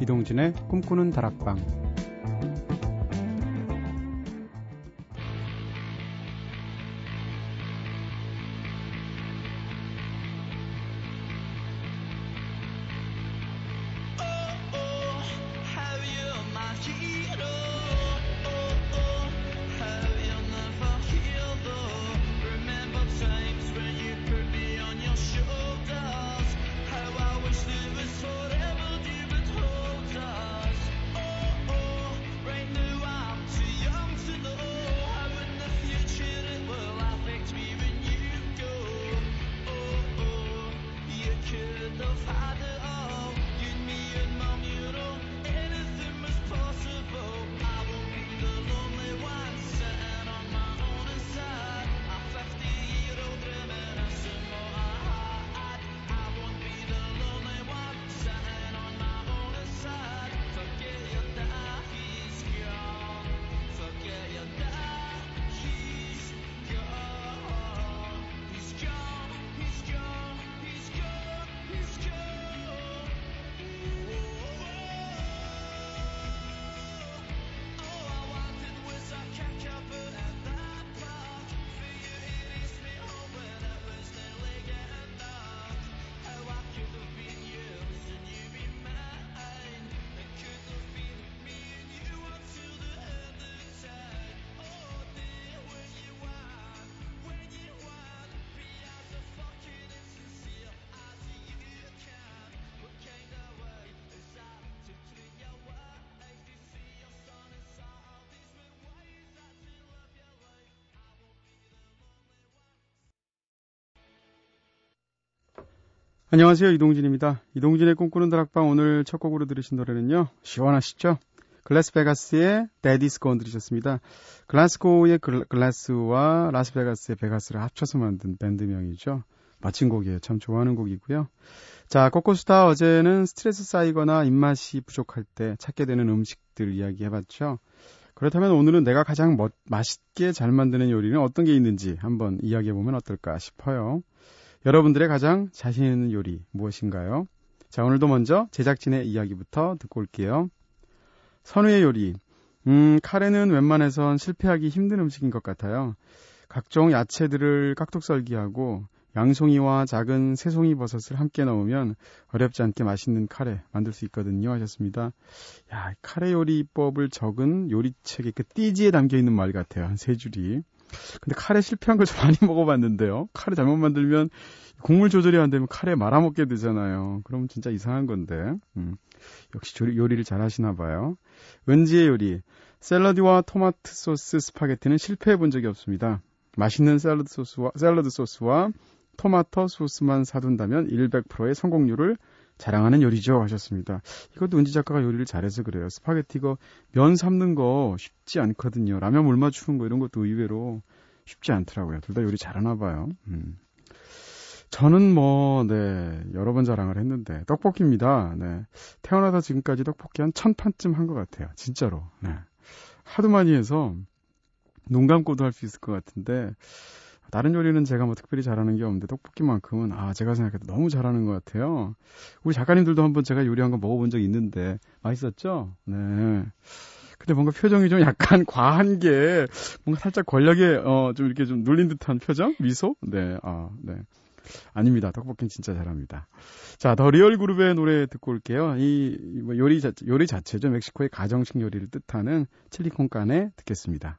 이동진의 꿈꾸는 다락방 안녕하세요. 이동진입니다. 이동진의 꿈꾸는 다락방 오늘 첫 곡으로 들으신 노래는요. 시원하시죠? Glasvegas의 Daddy's Gone 들으셨습니다. 글라스고의 글라스와 라스베가스의 베가스를 합쳐서 만든 밴드명이죠. 멋진 곡이에요. 참 좋아하는 곡이고요. 자, 코코스타 어제는 스트레스 쌓이거나 입맛이 부족할 때 찾게 되는 음식들 이야기 해봤죠. 그렇다면 오늘은 내가 가장 멋, 맛있게 잘 만드는 요리는 어떤 게 있는지 한번 이야기해보면 어떨까 싶어요. 여러분들의 가장 자신 있는 요리 무엇인가요? 자, 오늘도 먼저 제작진의 이야기부터 듣고 올게요. 선우의 요리. 음, 카레는 웬만해선 실패하기 힘든 음식인 것 같아요. 각종 야채들을 깍둑 썰기하고 양송이와 작은 새송이 버섯을 함께 넣으면 어렵지 않게 맛있는 카레 만들 수 있거든요 하셨습니다. 야, 카레 요리법을 적은 요리책에 그 띠지에 담겨 있는 말 같아요. 한 세 줄이. 근데 카레 실패한 걸 좀 많이 먹어봤는데요. 카레 잘못 만들면 국물 조절이 안 되면 카레 말아먹게 되잖아요. 그러면 진짜 이상한 건데. 음, 역시 조리, 요리를 잘 하시나 봐요. 은지의 요리. 샐러드와 토마토 소스 스파게티는 실패해 본 적이 없습니다. 맛있는 샐러드 소스와, 샐러드 소스와 토마토 소스만 사둔다면 100%의 성공률을 자랑하는 요리죠 하셨습니다. 이것도 은지 작가가 요리를 잘해서 그래요. 스파게티가 면 삶는 거 쉽지 않거든요. 라면 물 맞추는 거 이런 것도 의외로 쉽지 않더라고요. 둘 다 요리 잘하나 봐요. 음. 저는 뭐, 네, 여러 번 자랑을 했는데, 떡볶이입니다. 네. 태어나서 지금까지 떡볶이 한 천 판쯤 한 것 같아요. 진짜로. 네. 하도 많이 해서, 눈 감고도 할 수 있을 것 같은데, 다른 요리는 제가 뭐 특별히 잘하는 게 없는데 떡볶이만큼은 아 제가 생각해도 너무 잘하는 것 같아요. 우리 작가님들도 한번 제가 요리한 거 먹어본 적 있는데 맛있었죠? 네. 근데 뭔가 표정이 좀 약간 과한 게 뭔가 살짝 권력에 어 좀 이렇게 좀 눌린 듯한 표정, 미소. 네, 아 네. 아닙니다. 떡볶이는 진짜 잘합니다. 자, The Real Group의 노래 듣고 올게요. 이, 뭐 요리 자체, 요리 자체죠. 멕시코의 가정식 요리를 뜻하는 Chili con Carne 듣겠습니다.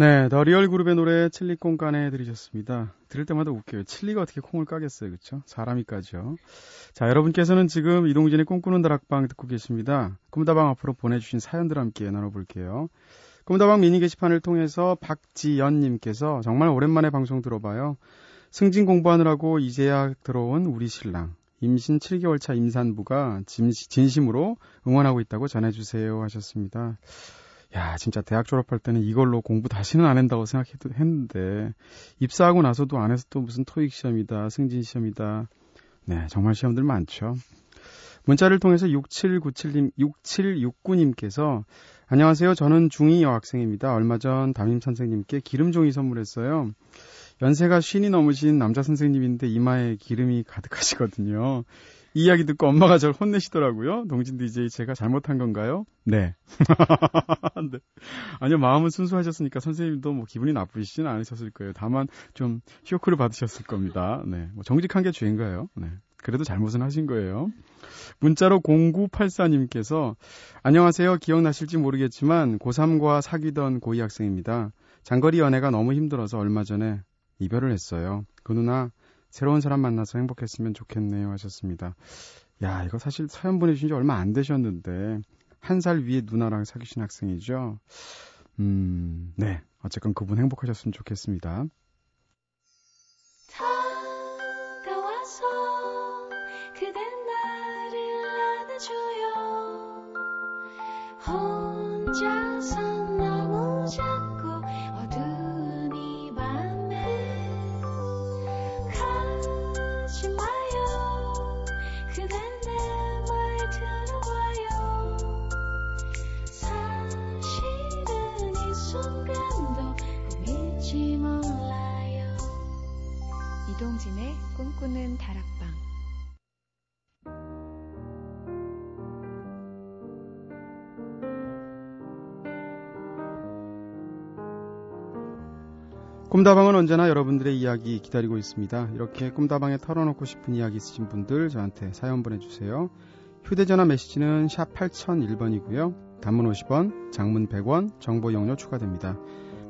네, 더 리얼 그룹의 노래 칠리 콩 까네 들으셨습니다. 들을 때마다 웃겨요. 칠리가 어떻게 콩을 까겠어요, 그렇죠? 사람이 까지요. 자, 여러분께서는 지금 이동진의 꿈꾸는 다락방 듣고 계십니다. 꿈다방 앞으로 보내주신 사연들 함께 나눠볼게요. 꿈다방 미니 게시판을 통해서 박지연님께서 정말 오랜만에 방송 들어봐요. 승진 공부하느라고 이제야 들어온 우리 신랑. 임신 7개월 차 임산부가 진심으로 응원하고 있다고 전해주세요 하셨습니다. 야, 진짜 대학 졸업할 때는 이걸로 공부 다시는 안 한다고 생각했는데, 입사하고 나서도 안 해서 또 무슨 토익 시험이다, 승진 시험이다. 네, 정말 시험들 많죠. 문자를 통해서 6797님, 6769님께서, 안녕하세요. 저는 중2 여학생입니다. 얼마 전 담임 선생님께 기름종이 선물했어요. 연세가 쉰이 넘으신 남자 선생님인데 이마에 기름이 가득하시거든요. 이 이야기 듣고 엄마가 저를 혼내시더라고요. 동진 DJ 제가 잘못한 건가요? 네. 네. 아니요, 마음은 순수하셨으니까 선생님도 뭐 기분이 나쁘시지는 않으셨을 거예요. 다만 좀 쇼크를 받으셨을 겁니다. 네. 뭐 정직한 게 죄인가요? 네. 그래도 잘못은 하신 거예요. 문자로 0984님께서 안녕하세요. 기억나실지 모르겠지만 고3과 사귀던 고2 학생입니다. 장거리 연애가 너무 힘들어서 얼마 전에 이별을 했어요. 그 누나 새로운 사람 만나서 행복했으면 좋겠네요 하셨습니다. 야, 이거 사실 사연 보내주신 지 얼마 안 되셨는데, 한 살 위에 누나랑 사귀신 학생이죠? 음, 네. 어쨌건 그분 행복하셨으면 좋겠습니다. 이동진의 꿈꾸는 다락방 꿈다방은 언제나 여러분들의 이야기 기다리고 있습니다. 이렇게 꿈다방에 털어놓고 싶은 이야기 있으신 분들 저한테 사연 보내주세요. 휴대전화 메시지는 샵 8001번이고요. 단문 50원, 장문 100원, 정보 용료 추가됩니다.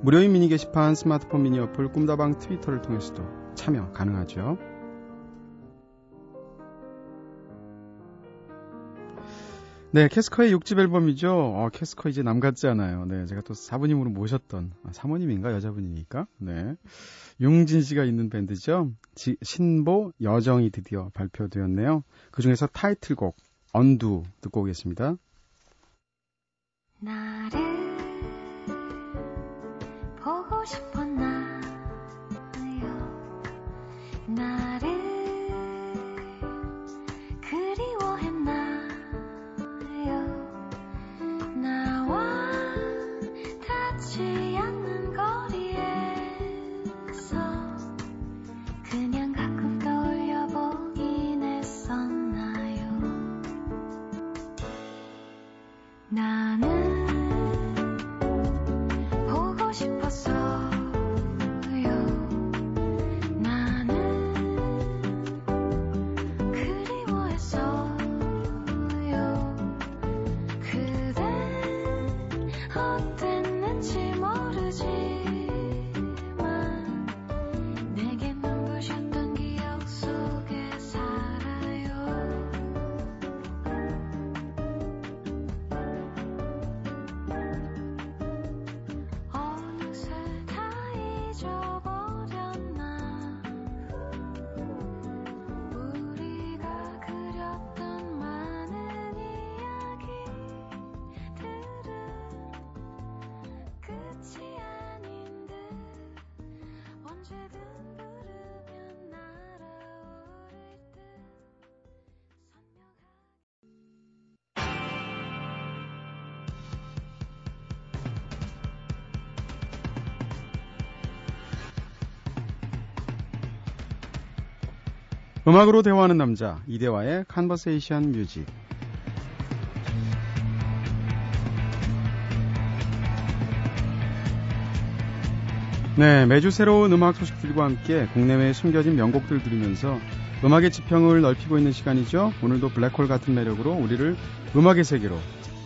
무료인 미니 게시판 스마트폰 미니 어플 꿈다방 트위터를 통해서도 참여 가능하죠. 네, 캐스커의 6집 앨범이죠. 어, 캐스커 이제 남 같지 않아요. 네, 제가 또 사부님으로 모셨던, 아, 사모님인가? 여자분이니까? 네. 융진 씨가 있는 밴드죠. 지, 신보 여정이 드디어 발표되었네요. 그 중에서 타이틀곡, 언두 듣고 오겠습니다. 나를 보고 싶어 음악으로 대화하는 남자 이대화의 Conversation Music 네, 매주 새로운 음악 소식들과 함께 국내외에 숨겨진 명곡들 들으면서 음악의 지평을 넓히고 있는 시간이죠. 오늘도 블랙홀 같은 매력으로 우리를 음악의 세계로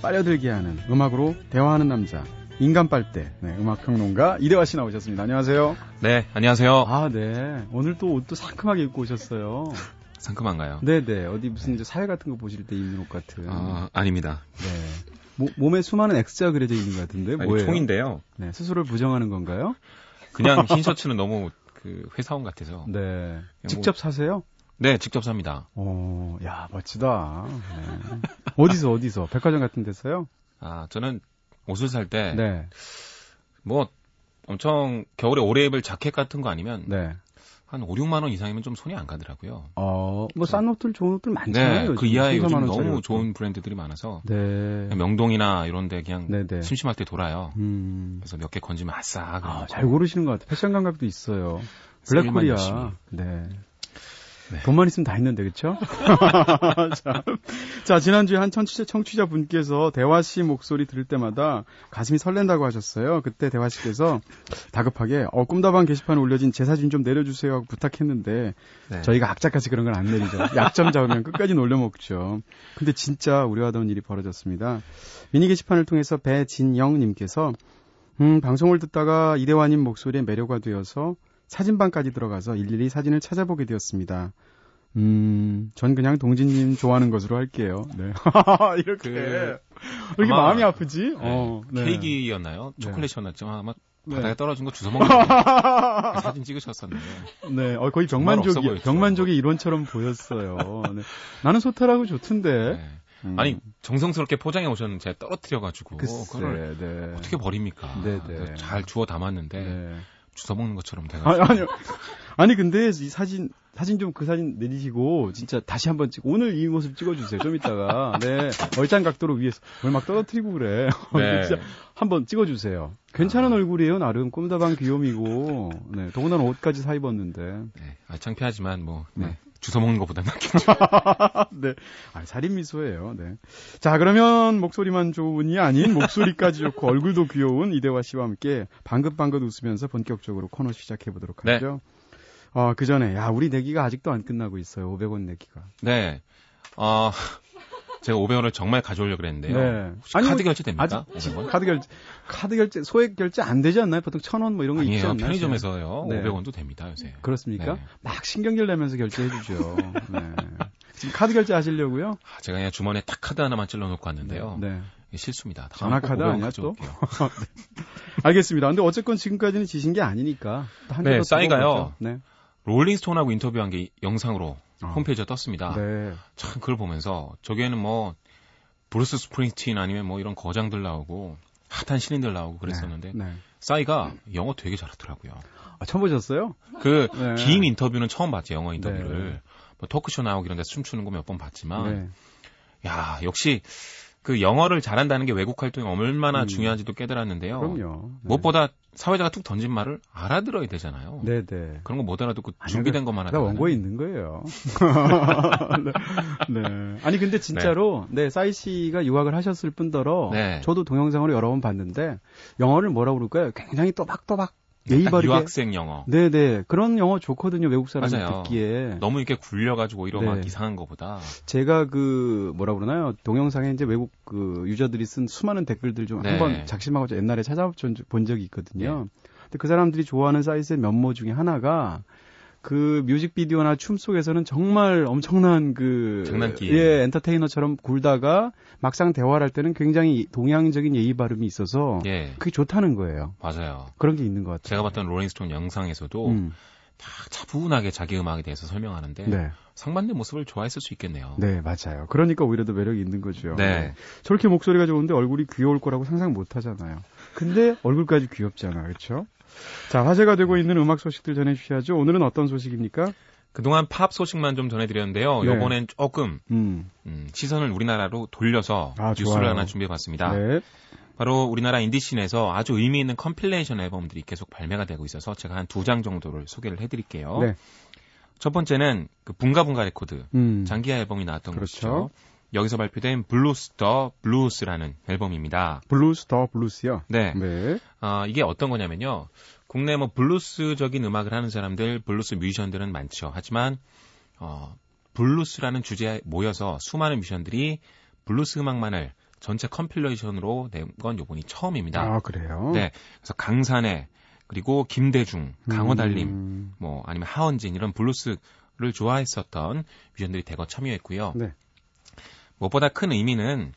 빨려들게 하는 음악으로 대화하는 남자 인간 빨대 네, 음악 평론가 이대화 씨 나오셨습니다. 안녕하세요. 네, 안녕하세요. 아, 네. 오늘 또 옷도 상큼하게 입고 오셨어요. 상큼한가요? 네, 네. 어디 무슨 이제 사회 같은 거 보실 때 입는 옷 같은. 아, 아닙니다. 네. 모, 몸에 수많은 X자 그려져 있는 것 같은데 아니, 뭐예요? 총인데요. 네, 스스로를 부정하는 건가요? 그냥 흰 셔츠는 너무 그 회사원 같아서. 네. 뭐- 직접 사세요? 네, 직접 삽니다. 어, 야, 멋지다. 네. 어디서, 어디서? 백화점 같은 데서요? 아, 저는 옷을 살때뭐 네. 엄청 겨울에 오래 입을 자켓 같은 거 아니면 네. 한 5, 6만 원 이상이면 좀 손이 안 가더라고요. 어, 뭐, 싼 옷들, 좋은 옷들 많잖아요. 네. 그 이하에 3, 4만 요즘 너무. 좋은 브랜드들이 많아서 네. 명동이나 이런 데 그냥 네, 네. 심심할 때 돌아요. 음. 그래서 몇 개 건지면 아싸. 아. 잘 고르시는 것 같아요. 패션 감각도 있어요. 블랙코리아. 네. 네. 돈만 있으면 다 있는데, 그쵸? 자, 자, 지난주에 한 청취자, 청취자 분께서 대화 씨 목소리 들을 때마다 가슴이 설렌다고 하셨어요. 그때 대화 씨께서 다급하게, 어, 꿈다방 게시판에 올려진 제 사진 좀 내려주세요 하고 부탁했는데, 네. 저희가 악착같이 그런 건안 내리죠. 약점 잡으면 끝까지 놀려먹죠. 근데 진짜 우려하던 일이 벌어졌습니다. 미니 게시판을 통해서 배진영님께서 음, 방송을 듣다가 이대화님 목소리에 매료가 되어서 사진방까지 들어가서 일일이 사진을 찾아보게 되었습니다. 음, 전 그냥 동진님 좋아하는 것으로 할게요. 네. 이렇게. 그, 왜 이렇게 마음이 아프지? 네. 어, 네. 케이크였나요? 네. 초콜릿이었나요? 아마 네. 바닥에 떨어진 거 주워 먹는 거 사진 찍으셨었네요. 네, 어, 거의 병만족이. 병만족의 일원처럼 보였어요. 네. 나는 소탈하고 좋던데. 네. 음. 아니 정성스럽게 포장해 오셨는데 제가 떨어뜨려가지고 글쎄, 그걸 네. 어떻게 버립니까? 네, 네. 잘 주워 담았는데 네. 주워 먹는 것처럼 아니, 돼가지고 아니요. 아니, 근데 이 사진, 사진 좀 그 사진 내리시고, 진짜 다시 한번 찍, 오늘 이 모습 찍어주세요. 좀 이따가. 네. 얼짱 각도로 위에서. 뭘막 떨어뜨리고 그래. 네. 진짜 한번 찍어주세요. 괜찮은 아. 얼굴이에요, 나름. 꿈다방 귀요미고. 네. 더군다나 옷까지 사 입었는데. 네. 아, 창피하지만 뭐 네. 네. 주워 먹는 것보다 낫겠죠. 네. 아, 살인 미소예요. 네. 자, 그러면 목소리만 좋은이 아닌 목소리까지 좋고 얼굴도 귀여운 이대화 씨와 함께 방긋방긋 웃으면서 본격적으로 코너 시작해 보도록 네. 하죠. 어, 그 전에, 야, 우리 내기가 아직도 안 끝나고 있어요. 500원 내기가. 네. 어, 제가 500원을 정말 가져오려고 그랬는데요. 네. 혹시 아니, 카드 결제 됩니까? 아직 500원? 카드 결제, 카드 결제, 소액 결제 안 되지 않나요? 보통 천 원 뭐 이런 거 있지 아니에요. 않나요? 편의점에서요. 네. 500원도 됩니다, 요새. 그렇습니까? 네. 막 신경질 내면서 결제해 주죠. 네. 지금 카드 결제 하시려고요? 아, 제가 그냥 주머니에 딱 카드 하나만 찔러놓고 왔는데요. 네. 이게 실수입니다. 전화 카드 500원 아니야, 또? 가져올게요. 알겠습니다. 근데 어쨌건 지금까지는 지신 게 아니니까. 네, 싸이가요. 네. 롤링스톤하고 인터뷰한 게 영상으로 어. 홈페이지에 떴습니다. 네. 참 그걸 보면서 저기에는 뭐 브루스 스프링스틴 아니면 뭐 이런 거장들 나오고 핫한 신인들 나오고 그랬었는데 네. 네. 싸이가 영어 되게 잘하더라고요. 아, 처음 보셨어요? 그 네. 긴 인터뷰는 처음 봤지 영어 인터뷰를 네. 뭐 토크쇼 나오고 이런 데서 춤추는 거 몇 번 봤지만 네. 야 역시 그 영어를 잘한다는 게 외국 활동이 얼마나 음. 중요한지도 깨달았는데요. 그럼요. 네. 무엇보다 사회자가 툭 던진 말을 알아들어야 되잖아요. 네, 네. 그런 거 못 알아듣고 아니, 준비된 것만 다 하다가 원고에 있는 거예요. 네. 네. 아니 근데 진짜로 네, 싸이 씨가 유학을 하셨을 뿐더러 네. 저도 동영상으로 여러 번 봤는데 영어를 뭐라고 그럴까요? 굉장히 또박또박 바르게 유학생 영어. 네, 네. 그런 영어 좋거든요. 외국 사람이 맞아요. 듣기에. 너무 이렇게 굴려가지고 네. 막 이상한 거보다 제가 그 뭐라 그러나요? 동영상에 이제 외국 그 유저들이 쓴 수많은 댓글들 좀 네. 한번 작심하고 옛날에 찾아본 적- 적이 있거든요. 근데 그 사람들이 좋아하는 사이트의 면모 중에 하나가 그 뮤직비디오나 춤 속에서는 정말 엄청난 그 장난기. 예, 엔터테이너처럼 굴다가 막상 대화를 할 때는 굉장히 동양적인 예의 바름이 있어서 예 그게 좋다는 거예요. 맞아요. 그런 게 있는 것 같아요. 제가 봤던 롤링스톤 영상에서도 음, 다 차분하게 자기 음악에 대해서 설명하는데 네. 상반된 모습을 좋아했을 수 있겠네요. 네, 맞아요. 그러니까 오히려 더 매력이 있는 거죠. 네. 저렇게 목소리가 좋은데 얼굴이 귀여울 거라고 상상 못 하잖아요. 근데 얼굴까지 귀엽잖아. 그렇죠? 자, 화제가 되고 있는 음악 소식들 전해 주셔야죠. 오늘은 어떤 소식입니까? 그동안 팝 소식만 좀 전해드렸는데요. 네. 이번엔 조금 음. 음, 시선을 우리나라로 돌려서 아, 뉴스를 좋아요. 하나 준비해봤습니다. 네. 바로 우리나라 인디 scene에서 아주 의미 있는 compilation 앨범들이 계속 발매가 되고 있어서 제가 한 두 장 정도를 소개를 해드릴게요. 네. 첫 번째는 그 붕가붕가 레코드 음. 장기하 앨범이 나왔던 그렇죠. 것이죠. 여기서 발표된 블루스 더 Blues라는 앨범입니다. 블루스 더 Blues요. 네. 네. 아, 이게 어떤 거냐면요. 국내 뭐 블루스적인 음악을 하는 사람들, 블루스 뮤지션들은 많죠. 하지만 어, 블루스라는 주제에 모여서 수많은 뮤지션들이 블루스 음악만을 전체 compilation으로 낸 건 요번이 처음입니다. 아, 그래요? 네. 그래서 강산에 그리고 김대중, 강허달림, 음, 뭐 아니면 하헌진 이런 블루스를 좋아했었던 뮤지션들이 대거 참여했고요. 네. 무엇보다 큰 의미는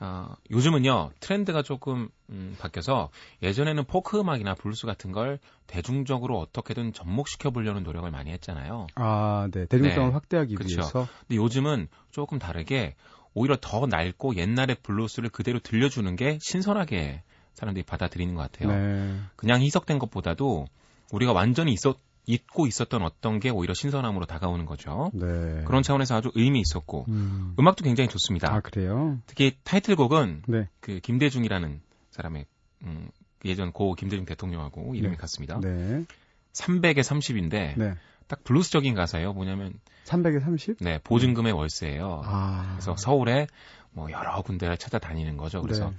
어, 요즘은요 트렌드가 조금 음, 바뀌어서 예전에는 포크 음악이나 블루스 같은 걸 대중적으로 어떻게든 접목시켜 보려는 노력을 많이 했잖아요. 아, 네. 대중성을 네. 확대하기 그쵸. 위해서. 근데 요즘은 조금 다르게 오히려 더 낡고 옛날의 블루스를 그대로 들려주는 게 신선하게 사람들이 받아들이는 것 같아요. 네. 그냥 희석된 것보다도 우리가 완전히 있었, 잊고 있었던 어떤 게 오히려 신선함으로 다가오는 거죠. 네. 그런 차원에서 아주 의미 있었고 음. 음악도 굉장히 좋습니다. 아, 그래요? 특히 타이틀곡은 네. 그 김대중이라는 사람의 음, 예전 고 김대중 대통령하고 이름이 네. 같습니다. 네. 300에 30인데 네. 딱 블루스적인 가사예요. 뭐냐면 300에 30? 네 보증금의 월세예요. 아. 그래서 서울에 뭐 여러 군데를 찾아다니는 거죠. 그래서 네.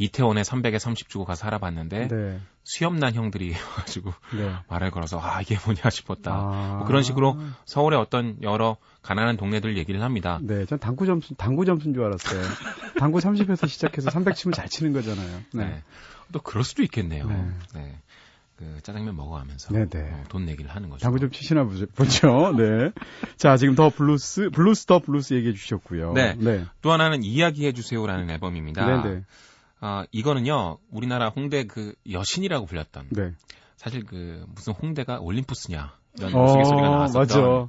이태원에 300에 30 주고 가서 살아봤는데 네. 수염난 형들이 와가지고 네. 말을 걸어서 아 이게 뭐냐 싶었다. 아. 뭐 그런 식으로 서울의 어떤 여러 가난한 동네들 얘기를 합니다. 네, 전 당구 점수, 당구 점수인 줄 알았어요. 당구 30에서 시작해서 300 치면 잘 치는 거잖아요. 네. 네. 또 그럴 수도 있겠네요. 네. 네. 그 짜장면 먹어가면서. 어, 돈 내기를 하는 거죠. 당구 좀 치시나 보죠. 보죠. 네. 자, 지금 더 Blues, 블루스 더 Blues 얘기해 주셨고요. 네. 네. 또 하나는 이야기해 주세요라는 앨범입니다. 네, 네. 아, 이거는요. 우리나라 홍대 그 여신이라고 불렸던 네. 사실 그 무슨 홍대가 올림푸스냐 이런 어, 우스갯소리가 나왔었던 맞아.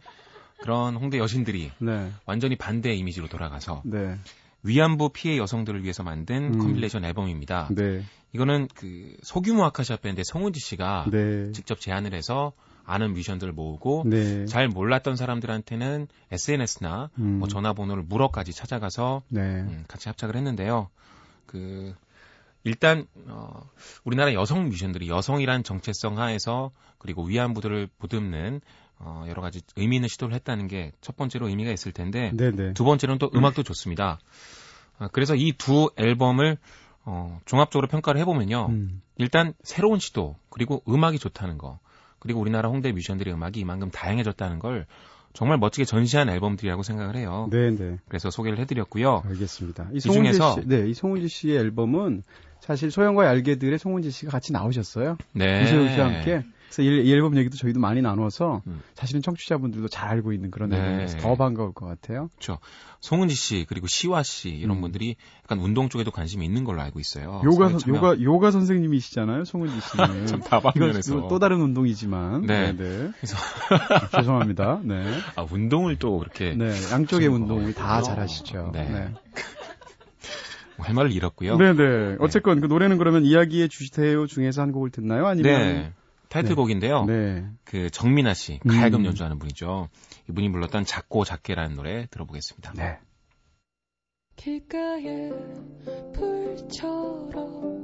그런 홍대 여신들이 네. 완전히 반대의 이미지로 돌아가서 네. 위안부 피해 여성들을 위해서 만든 음. compilation 앨범입니다. 네. 이거는 그 소규모 아카시아 밴드의 송은지 씨가 네. 직접 제안을 해서 아는 뮤지션들을 모으고 네. 잘 몰랐던 사람들한테는 SNS나 음. 뭐 전화번호를 물어까지 찾아가서 네. 음, 같이 합작을 했는데요. 그 일단 어, 우리나라 여성 뮤지션들이 여성이란 정체성 하에서 그리고 위안부들을 보듬는 어, 여러 가지 의미 있는 시도를 했다는 게 첫 번째로 의미가 있을 텐데 네, 네. 두 번째는 또 음악도 좋습니다. 아, 그래서 이 두 앨범을 어, 종합적으로 평가를 해보면요. 음. 일단 새로운 시도 그리고 음악이 좋다는 거 그리고 우리나라 홍대 뮤지션들의 음악이 이만큼 다양해졌다는 걸 정말 멋지게 전시한 앨범들이라고 생각을 해요. 네, 네. 그래서 소개를 해드렸고요. 알겠습니다. 이 중에서- 송은지 씨, 네, 이 송은지 씨의 앨범은 사실 소영과 얄개들의 송은지 씨가 같이 나오셨어요. 네. 이소영 씨와 함께. 그래서 이, 이 앨범 얘기도 저희도 많이 나눠서 음. 사실은 청취자분들도 잘 알고 있는 그런 네. 앨범이라서 더 반가울 것 같아요. 송은지 씨 그리고 시화 씨 이런 음. 분들이 약간 운동 쪽에도 관심이 있는 걸로 알고 있어요. 요가 선- 참여. 요가 요가 선생님이시잖아요, 송은지 씨는. 참 다방면에서 또 다른 운동이지만. 네. 네. 그래서- 죄송합니다. 네. 아, 운동을 또 그렇게 네. 양쪽의 운동을 다 거군요. 잘하시죠. 네. 네. 뭐할 말을 잃었고요. 네, 네. 어쨌건 그 노래는 그러면 이야기해 주세요 중에서 한 곡을 듣나요? 아니면 네. 타이틀곡인데요. 네. 그 정민아 씨 음. 가야금 연주하는 분이죠. 이분이 불렀던 작고 작게라는 노래 들어보겠습니다. 네. 길가에 불처럼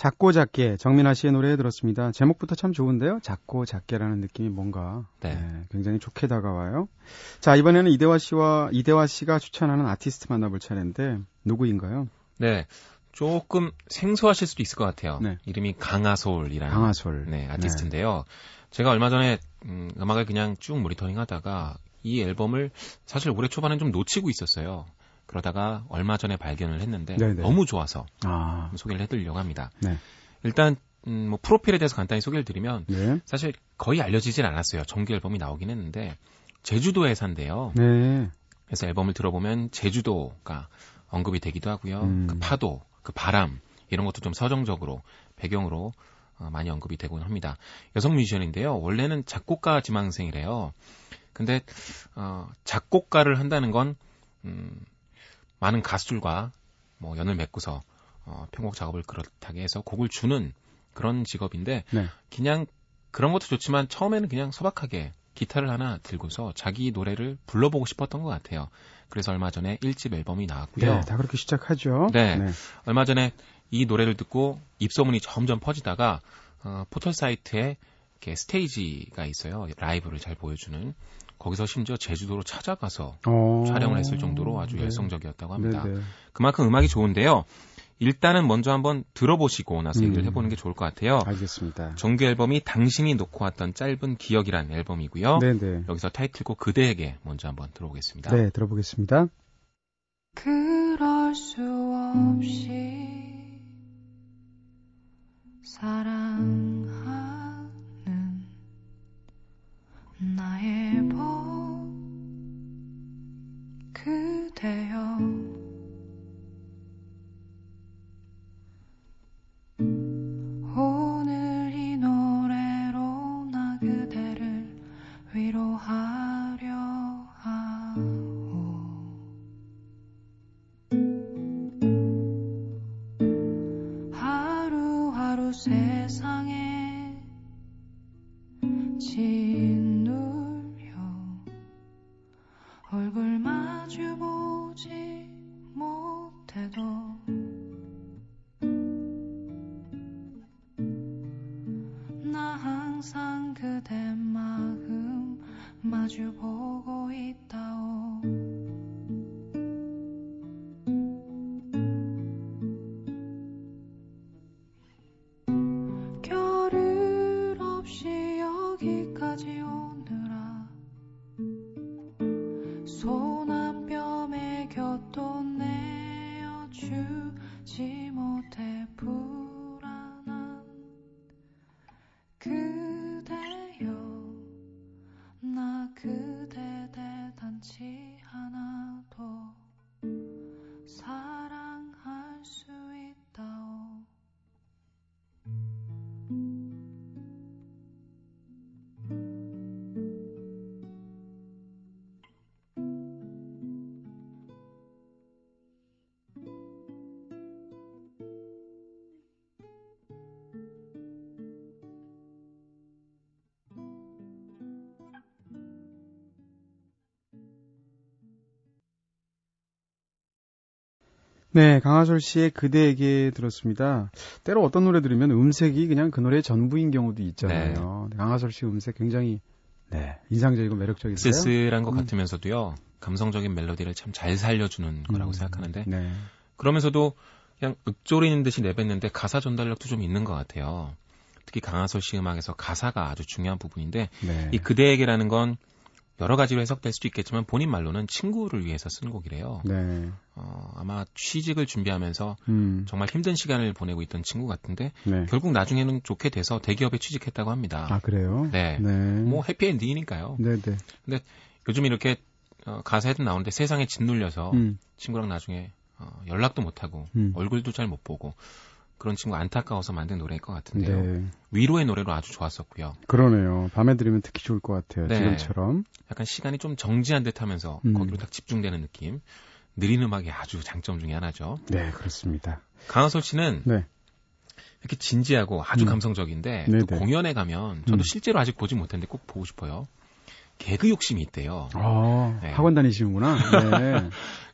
작고 작게 정민아 씨의 노래 들었습니다. 제목부터 참 좋은데요. 작고 작게라는 느낌이 뭔가 네. 네, 굉장히 좋게 다가와요. 자 이번에는 이대화 씨와 이대화 씨가 추천하는 아티스트 만나볼 차례인데 누구인가요? 네. 조금 생소하실 수도 있을 것 같아요. 네. 이름이 강하솔이라는 강하솔. 네, 아티스트인데요. 제가 얼마 전에 음, 음악을 그냥 쭉 모니터링 하다가 이 앨범을 사실 올해 초반에 좀 놓치고 있었어요. 그러다가 얼마 전에 발견을 했는데 네네. 너무 좋아서 아, 소개를 해드리려고 합니다. 네. 일단 음, 뭐 프로필에 대해서 간단히 소개를 드리면 네. 사실 거의 알려지진 않았어요. 정규 앨범이 나오긴 했는데 제주도에 산대요. 네. 그래서 앨범을 들어보면 제주도가 언급이 되기도 하고요. 음. 그 파도, 그 바람 이런 것도 좀 서정적으로 배경으로 어, 많이 언급이 되곤 합니다. 여성 뮤지션인데요. 원래는 작곡가 지망생이래요. 근데 어, 작곡가를 한다는 건 음, 많은 가수들과 뭐 연을 맺고서 어, 편곡 작업을 그렇다게 해서 곡을 주는 그런 직업인데 네. 그냥 그런 것도 좋지만 처음에는 그냥 소박하게 기타를 하나 들고서 자기 노래를 불러보고 싶었던 것 같아요. 그래서 얼마 전에 1집 앨범이 나왔고요. 네, 다 그렇게 시작하죠. 네. 얼마 전에 이 노래를 듣고 입소문이 점점 퍼지다가 어, 포털 사이트에 이렇게 스테이지가 있어요. 라이브를 잘 보여주는 거기서 심지어 제주도로 찾아가서 어. 촬영을 했을 정도로 아주 네. 열성적이었다고 합니다. 네, 네. 그만큼 음악이 좋은데요. 일단은 먼저 한번 들어보시고 나서 얘기를 음. 해보는 게 좋을 것 같아요. 알겠습니다. 정규 앨범이 당신이 놓고 왔던 짧은 기억이란 앨범이고요. 네, 네. 여기서 타이틀곡 그대에게 먼저 한번 들어보겠습니다. 네, 들어보겠습니다. 그럴 수 없이 사랑하는 나의 법 그대여 네, 강하솔 씨의 그대에게 들었습니다. 때로 어떤 노래 들으면 음색이 그냥 그 노래의 전부인 경우도 있잖아요. 네, 강하솔 씨 음색 굉장히 네, 인상적이고 매력적이세요. 쓸쓸한 것 음. 같으면서도요. 감성적인 멜로디를 참 잘 살려주는 거라고 음, 생각하는데 네. 그러면서도 그냥 읊조리는 듯이 내뱉는데 가사 전달력도 좀 있는 것 같아요. 특히 강하솔 씨 음악에서 가사가 아주 중요한 부분인데 네. 이 그대에게라는 건 여러 가지로 해석될 수도 있겠지만 본인 말로는 친구를 위해서 쓴 곡이래요. 네. 어, 아마 취직을 준비하면서 음. 정말 힘든 시간을 보내고 있던 친구 같은데 네. 결국 나중에는 좋게 돼서 대기업에 취직했다고 합니다. 아, 그래요? 네. 네. 뭐 해피엔딩이니까요. 네, 네. 요즘 이렇게 어, 가사에도 나오는데 세상에 짓눌려서 음. 친구랑 나중에 어, 연락도 못하고 음. 얼굴도 잘 못 보고 그런 친구 안타까워서 만든 노래일 것 같은데요. 네. 위로의 노래로 아주 좋았었고요. 그러네요. 밤에 들으면 특히 좋을 것 같아요. 네. 지금처럼. 약간 시간이 좀 정지한 듯 하면서 음. 거기로 딱 집중되는 느낌. 느린 음악이 아주 장점 중에 하나죠. 네, 그렇습니다. 강하솔 씨는 네. 이렇게 진지하고 아주 음. 감성적인데 공연에 가면 저도 음. 실제로 아직 보지 못했는데 꼭 보고 싶어요. 개그 욕심이 있대요. 아, 네. 학원 다니시는구나. 네.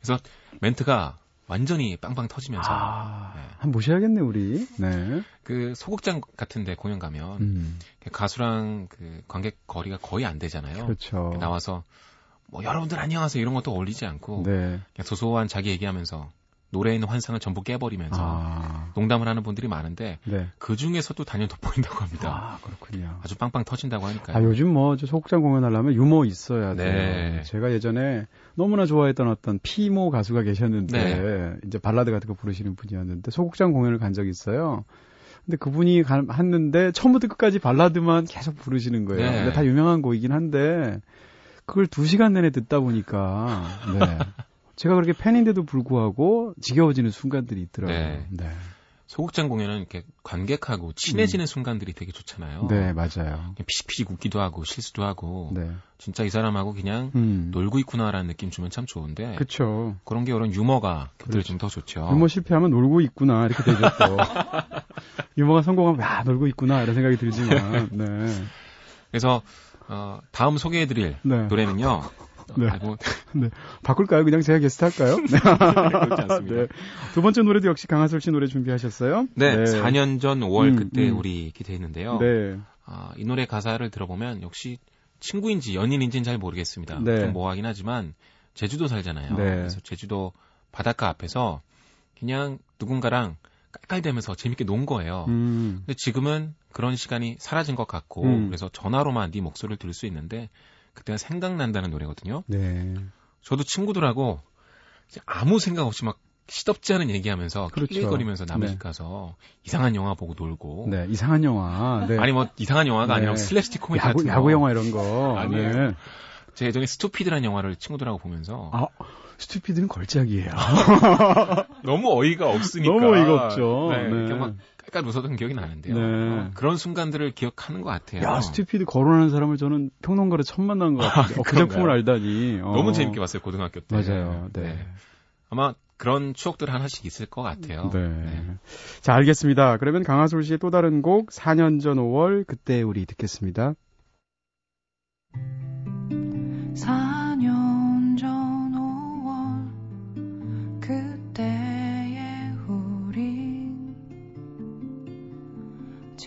멘트가 완전히 빵빵 터지면서 아, 네. 한번 모셔야겠네, 우리. 네. 그 소극장 같은데 공연 가면 음, 가수랑 그 관객 거리가 거의 안 되잖아요. 그렇죠. 나와서 뭐 여러분들 안녕하세요 이런 것도 어울리지 않고 네. 그냥 소소한 자기 얘기하면서 노래에 있는 환상을 전부 깨버리면서 아, 농담을 하는 분들이 많은데 네. 그 중에서도 단연 돋보인다고 합니다. 아, 그렇군요. 아주 빵빵 터진다고 하니까요. 아, 요즘 뭐, 저 소극장 공연하려면 유머 있어야 돼요. 네. 제가 예전에 너무나 좋아했던 어떤 피모 가수가 계셨는데, 네. 이제 발라드 같은 거 부르시는 분이었는데, 소극장 공연을 간 적이 있어요. 근데 그분이 가- 했는데, 처음부터 끝까지 발라드만 계속 부르시는 거예요. 네. 근데 다 유명한 곡이긴 한데, 그걸 두 시간 내내 듣다 보니까, 네. 제가 그렇게 팬인데도 불구하고 지겨워지는 순간들이 있더라고요. 네. 네. 소극장 공연은 이렇게 관객하고 친해지는 순간들이 되게 좋잖아요. 음. 네, 맞아요. 피식피식 웃기도 하고 실수도 하고 네. 진짜 이 사람하고 그냥 음. 놀고 있구나라는 느낌 주면 참 좋은데 그쵸. 그런 게 이런 유머가 그렇죠. 곁들여지면 더 좋죠. 유머 실패하면 놀고 있구나 이렇게 되죠 또. 유머가 성공하면 야 놀고 있구나 이런 생각이 들지만 네. 그래서 어, 다음 소개해드릴 네. 노래는요. 네. 아이고, 바꿀까요? 그냥 제가 게스트 할까요? 네. 그렇지 않습니다. 네. 두 번째 노래도 역시 강하솔 씨 노래 준비하셨어요? 네, 4년 전 5월 음, 그때 음. 우리 있는데요. 네. 아, 이 노래 가사를 들어보면 역시 친구인지 연인인지는 잘 모르겠습니다. 네. 좀 모호하긴 하지만 제주도 살잖아요. 네. 그래서 제주도 바닷가 앞에서 그냥 누군가랑 깔깔대면서 재밌게 논 거예요. 음. 근데 지금은 그런 시간이 사라진 것 같고 음. 그래서 전화로만 네 목소리를 들을 수 있는데 그때가 생각난다는 노래거든요. 네. 저도 친구들하고 아무 생각 없이 막 시덥지 않은 얘기하면서. 낄낄거리면서 남의 네. 집 가서 이상한 영화 보고 놀고 네. 이상한 영화. 네. 아니 뭐 이상한 영화가 네. 아니라 슬랩스틱 코미디 야구 같은 야구 거. 영화 이런 거. 아니에요. 네. 제가 예전에 스투피드라는 영화를 친구들하고 보면서 아, 스튜피드는 걸작이에요. 너무 어이가 없으니까 너무 어이가 없죠. 네, 네. 막 깔깔 웃었던 기억이 나는데요. 네. 어, 그런 순간들을 기억하는 것 같아요. 야, 스튜피드 거론하는 사람을 저는 평론가로 처음 만난 것 같아요. 어, 그? 작품을 알다니. 어. 너무 재밌게 봤어요 고등학교 때. 맞아요. 네. 아마 그런 추억들 하나씩 있을 것 같아요. 네. 자, 알겠습니다. 그러면 강하솔 씨의 또 다른 곡 4년 전 5월 그때 우리 듣겠습니다. 4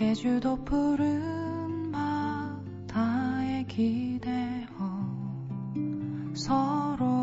제주도 푸른 바다에 기대어 서로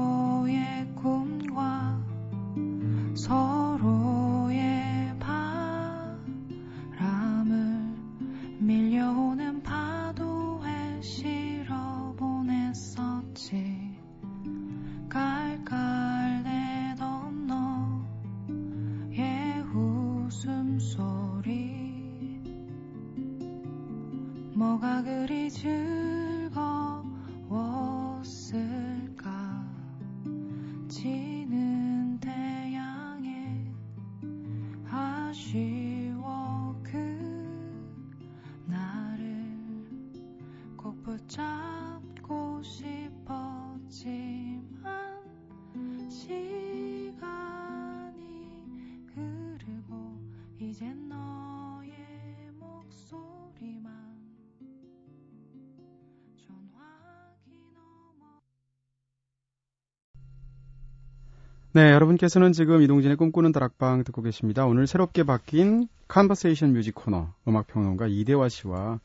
여러분께서는 지금 이동진의 꿈꾸는 다락방 듣고 계십니다. 오늘 새롭게 바뀐 Conversation Music 코너 음악평론가 이대화 씨와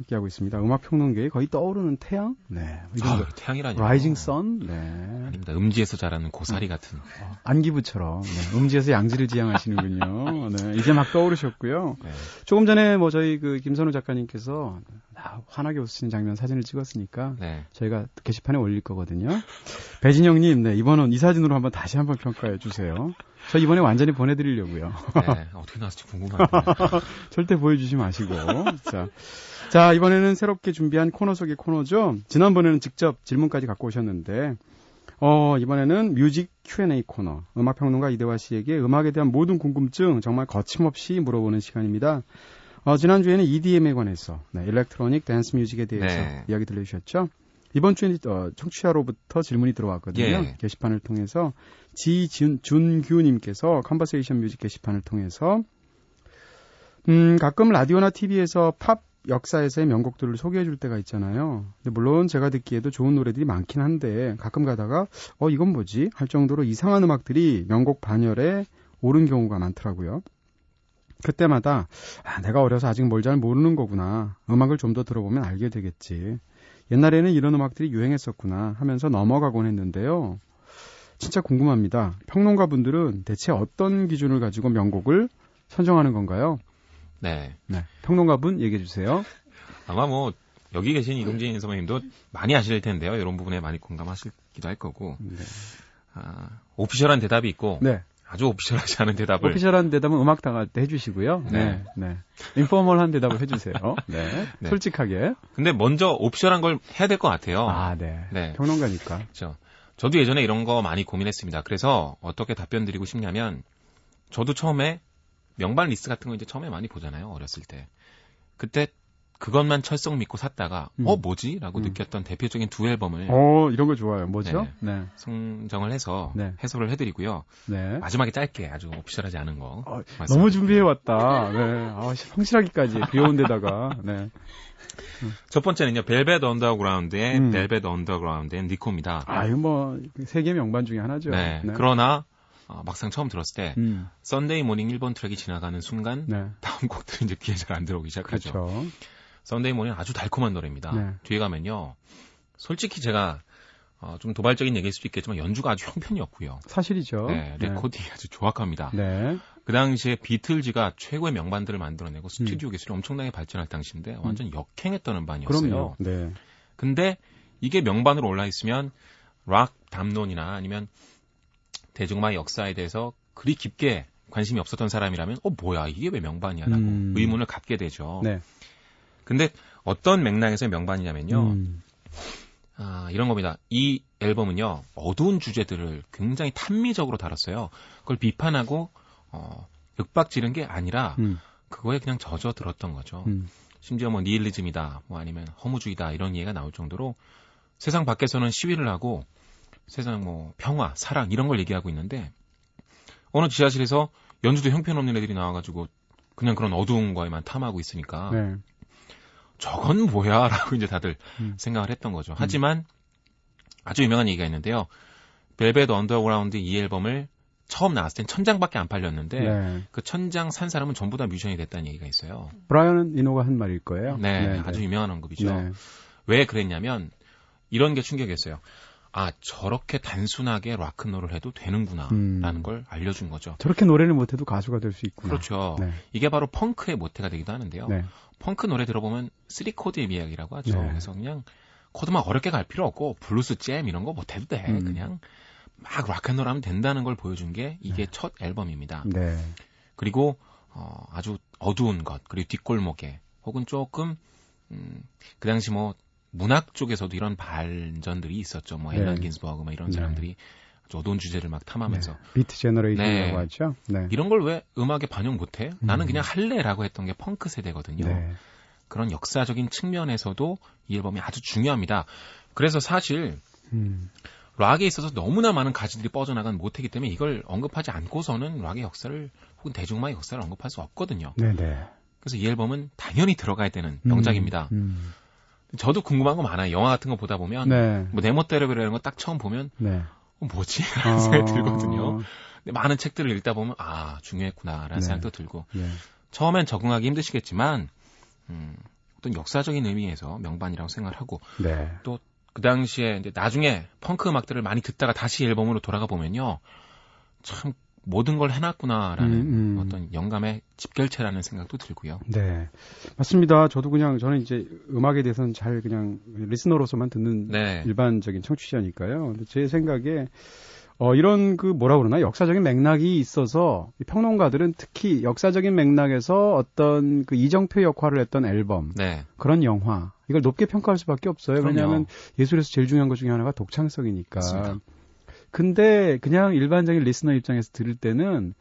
함께하고 있습니다. 음악평론계에 거의 떠오르는 태양? 네. 아, 태양이라니. Rising sun? 네. 아닙니다. 음지에서 자라는 고사리 같은. 안기부처럼 네, 음지에서 양지를 지향하시는군요. 네, 이제 막 떠오르셨고요. 네. 조금 전에 뭐 저희 그 김선우 작가님께서 아, 환하게 웃으시는 장면 사진을 찍었으니까 네. 저희가 게시판에 올릴 거거든요. 배진영님, 네, 이번은 이 사진으로 한번 다시 한번 평가해 주세요. 저 이번에 완전히 보내드리려고요. 네. 어떻게 나왔을지 궁금하네요. 절대 보여주지 마시고. 자, 자, 이번에는 새롭게 준비한 코너 속의 코너죠. 지난번에는 직접 질문까지 갖고 오셨는데, 어, 이번에는 Music Q&A 코너. 음악평론가 이대화 씨에게 음악에 대한 모든 궁금증 정말 거침없이 물어보는 시간입니다. 어, 지난주에는 EDM에 관해서, 네, electronic dance music에 대해서 네. 이야기 들려주셨죠. 이번 주에 어, 청취자로부터 질문이 들어왔거든요. 예. 게시판을 통해서 지준규님께서 Conversation Music 게시판을 통해서 음, 가끔 라디오나 TV에서 팝 역사에서의 명곡들을 소개해 줄 때가 있잖아요. 근데 물론 제가 듣기에도 좋은 노래들이 많긴 한데 가끔 가다가 어 이건 뭐지? 할 정도로 이상한 음악들이 명곡 반열에 오른 경우가 많더라고요. 그때마다 아, 내가 어려서 아직 뭘 잘 모르는 거구나. 음악을 좀 더 들어보면 알게 되겠지. 옛날에는 이런 음악들이 유행했었구나 하면서 넘어가곤 했는데요. 진짜 궁금합니다. 평론가 분들은 대체 어떤 기준을 가지고 명곡을 선정하는 건가요? 네. 네. 평론가 분 얘기해 주세요. 아마 뭐 여기 계신 이동진 선배님도 많이 아실 텐데요. 이런 부분에 많이 공감하시기도 할 거고. 네. 아, 오피셜한 대답이 있고 네. 아주 오피셜하지 않은 대답을 오피셜한 대답은 음악 당할 때 해주시고요. 네. 네. 인포멀한 대답을 해주세요. 네. 네. 솔직하게. 근데 먼저 오피셜한 걸 해야 될 것 같아요. 아, 네. 네. 평론가니까. 그렇죠. 저도 예전에 이런 거 많이 고민했습니다. 그래서 어떻게 답변 드리고 싶냐면 저도 처음에 명반 리스트 같은 거 이제 처음에 많이 보잖아요. 어렸을 때. 그때 그것만 철썩 믿고 샀다가 음. 어 뭐지? 라고 음. 느꼈던 대표적인 두 앨범을 어, 이런 거 좋아요. 뭐죠? 네. 선정을 해서 네. 해설을 해드리고요. 네. 마지막에 짧게 아주 오피셜하지 않은 거. 어. 너무 준비해 왔다. 네. 아, 성실하기까지. 귀여운 데다가. 네. 첫 번째는요. 벨벳 언더그라운드의 음. 벨벳 언더그라운드의 니코입니다. 아, 이거 뭐, 세계 명반 중에 하나죠. 네. 그러나 어, 막상 처음 들었을 때 음, Sunday Morning 1번 트랙이 지나가는 순간 네. 다음 곡들은 이제 귀에 잘 안 들어오기 시작하죠. 그렇죠. Sunday Morning 아주 달콤한 노래입니다. 네. 뒤에 가면요. 솔직히 제가 어, 좀 도발적인 얘기일 수도 있겠지만 연주가 아주 형편없었고요. 사실이죠. 네, 레코딩이 아주 조악합니다. 네. 그 당시에 비틀즈가 최고의 명반들을 만들어내고 음. 스튜디오 기술이 엄청나게 발전할 당시인데 완전 역행했던 음반이었어요. 그럼요. 네. 근데 이게 명반으로 올라 있으면 락 담론이나 아니면 대중음악 역사에 대해서 그리 깊게 관심이 없었던 사람이라면 어 뭐야 이게 왜 명반이야라고 음. 의문을 갖게 되죠. 네. 근데 어떤 맥락에서의 명반이냐면요. 음, 아, 이런 겁니다. 이 앨범은요, 어두운 주제들을 굉장히 탄미적으로 다뤘어요. 그걸 비판하고, 어, 윽박 지른 게 아니라, 음, 그거에 그냥 젖어 들었던 거죠. 음. 심지어 뭐 니힐리즘이다, 뭐 아니면 허무주의다, 이런 얘기가 나올 정도로 세상 밖에서는 시위를 하고, 세상 뭐 평화, 사랑, 이런 걸 얘기하고 있는데, 어느 지하실에서 연주도 형편없는 애들이 나와가지고, 그냥 그런 어두운 거에만 탐하고 있으니까, 네. 저건 뭐야? 라고 이제 다들 음. 생각을 했던 거죠. 하지만 아주 유명한 얘기가 있는데요. 벨벳 언더그라운드 이 앨범을 처음 나왔을 땐 천장밖에 안 팔렸는데 네. 그 천장 산 사람은 전부 다 뮤지션이 됐다는 얘기가 있어요. 브라이언 이노가 한 말일 거예요. 네, 아주 유명한 언급이죠. 네. 왜 그랬냐면 이런 게 충격이었어요. 아 저렇게 단순하게 락큰롤을 해도 되는구나라는 음. 걸 알려준 거죠. 저렇게 노래를 못해도 가수가 될 수 있구나. 그렇죠. 네. 이게 바로 펑크의 모태가 되기도 하는데요. 네. 펑크 노래 들어보면 3코드의 이야기라고 하죠. 네. 그래서 그냥 코드만 어렵게 갈 필요 없고 블루스 잼 이런 거 못해도 돼. 음. 그냥 막 락앤롤 하면 된다는 걸 보여준 게 이게 첫 앨범입니다. 네. 그리고 어, 아주 어두운 것 그리고 뒷골목에 혹은 조금 음, 그 당시 뭐 문학 쪽에서도 이런 발전들이 있었죠. 뭐 네. 앨런 긴스버그 뭐 이런 네. 사람들이 어두운 주제를 막 탐하면서 네. Beat Generation이라고 네. 하죠. 네. 이런 걸 왜 음악에 반영 못해? 나는 음. 그냥 할래라고 했던 게 펑크 세대거든요. 네. 그런 역사적인 측면에서도 이 앨범이 아주 중요합니다. 그래서 사실 음. 락에 있어서 너무나 많은 가지들이 뻗어나간 모태이기 때문에 이걸 언급하지 않고서는 락의 역사를 혹은 대중음악의 역사를 언급할 수 없거든요. 네, 네. 그래서 이 앨범은 당연히 들어가야 되는 명작입니다. 음. 저도 궁금한 거 많아요. 영화 같은 거 보다 보면 네. 뭐 네모 테레비라는 거 딱 처음 보면 네. 어, 뭐지? 라는 생각이 들거든요. 어, 근데 많은 책들을 읽다 보면 아 중요했구나라는 네. 생각도 들고 네. 처음엔 적응하기 힘드시겠지만 음, 어떤 역사적인 의미에서 명반이라고 생각을 하고 네. 그 당시에 이제 나중에 펑크 음악들을 많이 듣다가 다시 앨범으로 돌아가 보면요. 참 모든 걸 해놨구나라는 음, 음. 어떤 영감의 집결체라는 생각도 들고요. 네. 맞습니다. 저도 그냥 저는 이제 음악에 대해서는 잘 그냥 리스너로서만 듣는 네. 일반적인 청취자니까요. 제 생각에 어 이런 그 뭐라 그러나 역사적인 맥락이 있어서 이 평론가들은 특히 역사적인 맥락에서 어떤 그 이정표 역할을 했던 앨범 네. 그런 영화 이걸 높게 평가할 수밖에 없어요. 그럼요. 왜냐하면 예술에서 제일 중요한 것 중에 하나가 독창성이니까. 맞습니다. 근데 그냥 일반적인 리스너 입장에서 들을 때는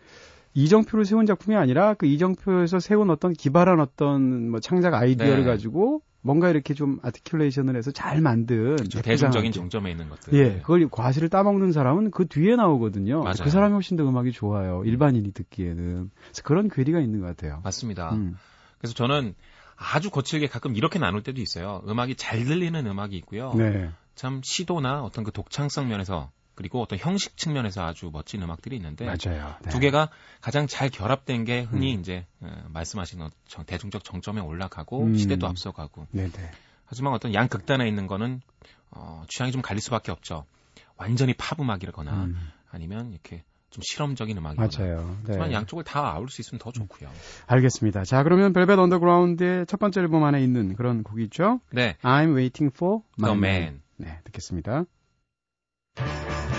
이정표를 세운 작품이 아니라 그 이정표에서 세운 어떤 기발한 어떤 뭐 창작 아이디어를 네. 가지고 뭔가 이렇게 좀 아티큘레이션을 해서 잘 만든 저 대중적인. 정점에 있는 것들. 예, 그걸 과실을 따먹는 사람은 그 뒤에 나오거든요. 맞아요. 그 사람이 훨씬 더 음악이 좋아요. 일반인이 듣기에는. 그래서 그런 괴리가 있는 것 같아요. 맞습니다. 음. 그래서 저는 아주 거칠게 가끔 이렇게 나눌 때도 있어요. 음악이 잘 들리는 음악이 있고요. 네. 참 시도나 어떤 그 독창성 면에서 그리고 어떤 형식 측면에서 아주 멋진 음악들이 있는데 맞아요. 네. 두 개가 가장 잘 결합된 게 흔히 음. 이제 어, 말씀하신 대중적 정점에 올라가고 음. 시대도 앞서가고 네, 네. 하지만 어떤 양 극단에 있는 거는 어, 취향이 좀 갈릴 수밖에 없죠. 완전히 팝 음악이거나 음, 아니면 이렇게 좀 실험적인 음악이거나 맞아요. 네. 하지만 양쪽을 다 아울 수 있으면 더 좋고요. 알겠습니다. 자, 그러면 벨벳 언더그라운드의 첫 번째 앨범 안에 있는 그런 곡이 있죠? 네, I'm waiting for my The man. Man. 네, 듣겠습니다. Bye.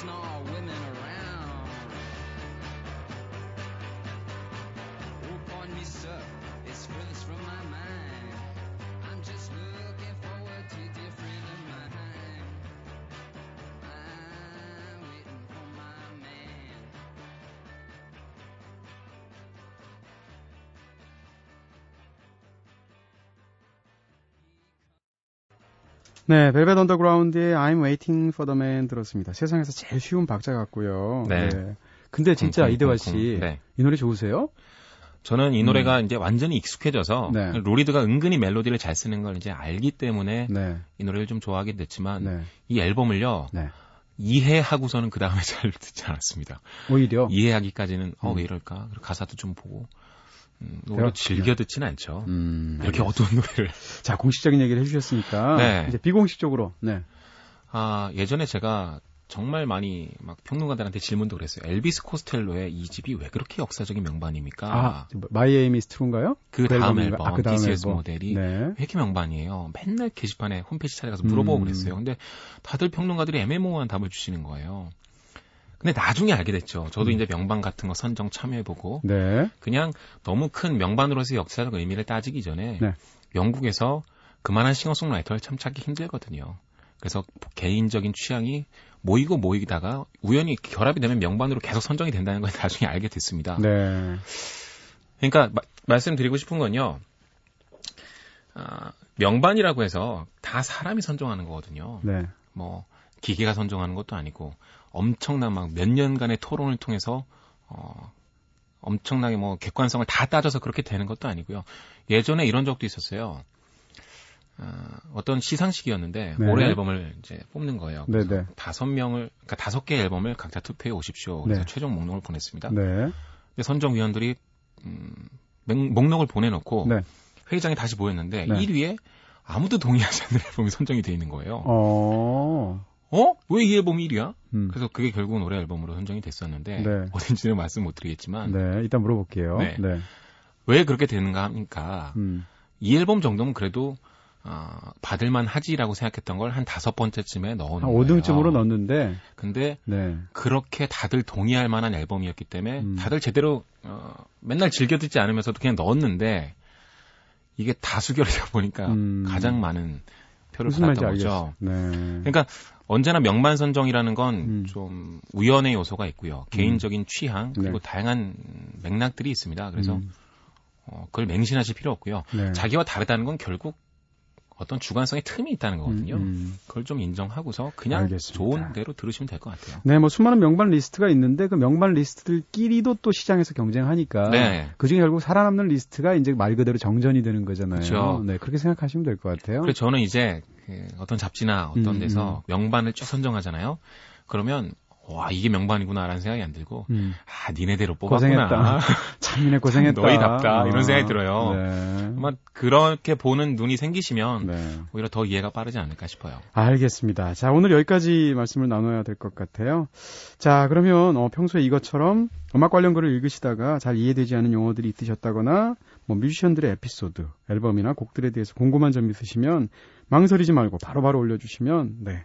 snow. 네, 벨벳 언더그라운드의 I'm waiting for the man 들었습니다. 세상에서 제일 쉬운 박자 같고요. 네. 근데 진짜 쿵쿵, 이대화. 씨, 네. 이 노래 좋으세요? 저는 이 노래가 이제 완전히 익숙해져서 음. 네. 로리드가 은근히 멜로디를 잘 쓰는 걸 이제 알기 때문에 네, 이 노래를 좀 좋아하게 됐지만 네, 이 앨범을요 네. 이해하고서는 그 다음에 잘 듣지 않았습니다. 오히려 이해하기까지는 어 음. 왜 이럴까 가사도 좀 보고 음. 노래 즐겨 듣진 않죠. 음, 이렇게 어두운 노래를 자 공식적인 얘기를 해주셨으니까 네. 이제 비공식적으로 네, 아 예전에 제가 정말 많이 막 평론가들한테 질문도 그랬어요. 엘비스 코스텔로의 2집이 왜 그렇게 역사적인 명반입니까? 아 My Aim Is True인가요? 그 그 다음? 앨범 아, 그 다음 DCS 앨범. 모델이 네, 왜 이렇게 명반이에요? 맨날 게시판에 홈페이지 찾아가서 물어보고 음. 그랬어요. 근데 다들 평론가들이 애매모호한 답을 주시는 거예요. 근데 나중에 알게 됐죠. 저도 음. 이제 명반 같은 거 선정 참여해보고 네, 그냥 너무 큰 명반으로서의 역사적 의미를 따지기 전에 네. 영국에서 그만한 싱어송라이터를 참 찾기 힘들거든요. 그래서 개인적인 취향이 모이고 모이다가 우연히 결합이 되면 명반으로 계속 선정이 된다는 걸 나중에 알게 됐습니다. 네, 그러니까 마- 말씀드리고 싶은 건요. 아, 명반이라고 해서 다 사람이 선정하는 거거든요. 네, 뭐 기계가 선정하는 것도 아니고 엄청난 막 몇 년간의 토론을 통해서 어 엄청나게 뭐 객관성을 다 따져서 그렇게 되는 것도 아니고요. 예전에 이런 적도 있었어요. 아, 어떤 시상식이었는데 네. 올해 앨범을 이제 뽑는 거예요. 네, 네. 다섯 명을 그러니까 다섯 개 앨범을 각자 투표해 오십시오. 그래서 네. 최종 목록을 보냈습니다. 네, 근데 선정위원들이 음, 맹- 목록을 보내놓고 네. 회의장에 다시 모였는데 네. 1위에 아무도 동의하지 않는 앨범이 선정이 돼 있는 거예요. 어, 어? 왜 이 앨범이 1위야? 음, 그래서 그게 결국은 올해 앨범으로 선정이 됐었는데 네. 어딘지는 말씀 못 드리겠지만 네, 이따 물어볼게요. 네. 네, 왜 그렇게 되는가 하니까 음, 이 앨범 정도면 그래도 아, 받을만 하지라고 생각했던 걸 한 다섯 번째쯤에 한 거예요. 5등쯤으로 넣었는데, 근데 네, 그렇게 다들 동의할 만한 앨범이었기 때문에 음. 다들 제대로 어, 맨날 즐겨 듣지 않으면서도 그냥 넣었는데 이게 다수결이다 보니까 음. 가장 많은 표를 받았던. 거죠. 네, 그러니까 언제나 명반 선정이라는 건 음. 좀 우연의 요소가 있고요. 개인적인 취향 그리고 네. 다양한 맥락들이 있습니다. 그래서 음, 어, 그걸 맹신하실 필요 없고요. 네. 자기와 다르다는 건 결국 어떤 주관성의 틈이 있다는 거거든요. 음, 음. 그걸 좀 인정하고서 그냥 알겠습니다. 좋은 대로 들으시면 될 것 같아요. 네, 뭐 수많은 명반 리스트가 있는데 그 명반 리스트들끼리도 또 시장에서 경쟁하니까 네. 그중에 결국 살아남는 리스트가 이제 말 그대로 정전이 되는 거잖아요. 그쵸. 네, 그렇게 생각하시면 될 것 같아요. 그래서 저는 이제 그 어떤 잡지나 어떤 음, 데서 명반을 쭉 선정하잖아요. 그러면 와 이게 명반이구나라는 생각이 안 들고 음, 아 니네대로 뽑았구나. 고생했다. 참이네 고생했다. 너희답다. 이런 어, 생각이 들어요. 네. 아마 그렇게 보는 눈이 생기시면 네. 오히려 더 이해가 빠르지 않을까 싶어요. 알겠습니다. 자, 오늘 여기까지 말씀을 나눠야 될 것 같아요. 자, 그러면 어, 평소에 이것처럼 음악 관련 글을 읽으시다가 잘 이해되지 않은 용어들이 있으셨다거나 뭐 뮤지션들의 에피소드, 앨범이나 곡들에 대해서 궁금한 점 있으시면 망설이지 말고 바로바로 올려주시면 네.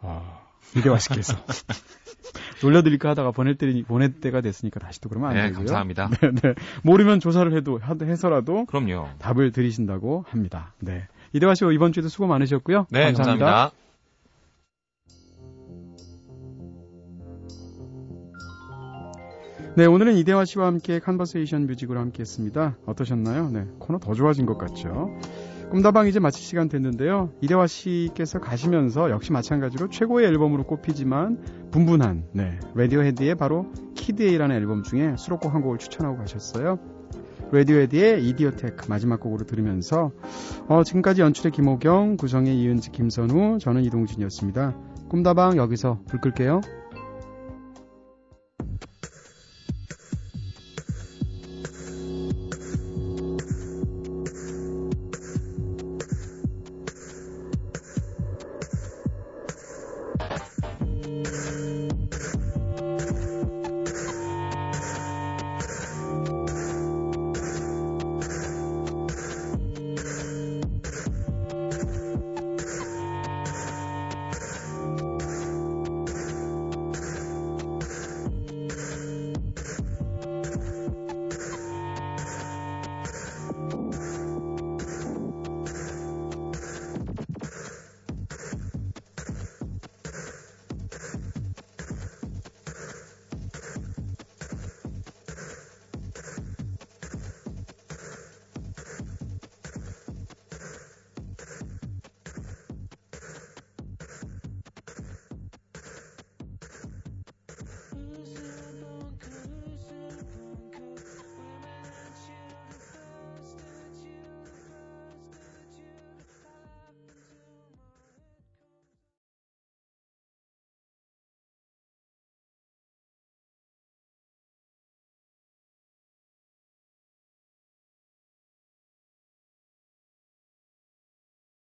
어, 이대화 씨께서. 놀려드릴까 하다가 보낼 때, 보낼 때가 됐으니까 다시 또 그러면 안 네, 되고요. 감사합니다. 네, 네. 모르면 조사를 해도, 하- 해서라도 그럼요. 답을 드리신다고 합니다. 네. 이대화 씨 이번 주에도 수고 많으셨고요. 네, 감사합니다. 네, 오늘은 이대화 씨와 함께 Conversation Music으로 함께 했습니다. 어떠셨나요? 네, 코너 더 좋아진 것 같죠? 꿈다방 이제 마칠 시간 됐는데요. 이대화 씨께서 가시면서 역시 마찬가지로 최고의 앨범으로 꼽히지만 분분한, 네, 레디오헤드의 바로 Kid A라는 앨범 중에 수록곡 한 곡을 추천하고 가셨어요. 레디오헤드의 Idioteque 마지막 곡으로 들으면서 어, 지금까지 연출의 김호경, 구성의 이은지, 김선우, 저는 이동진이었습니다. 꿈다방 여기서 불 끌게요.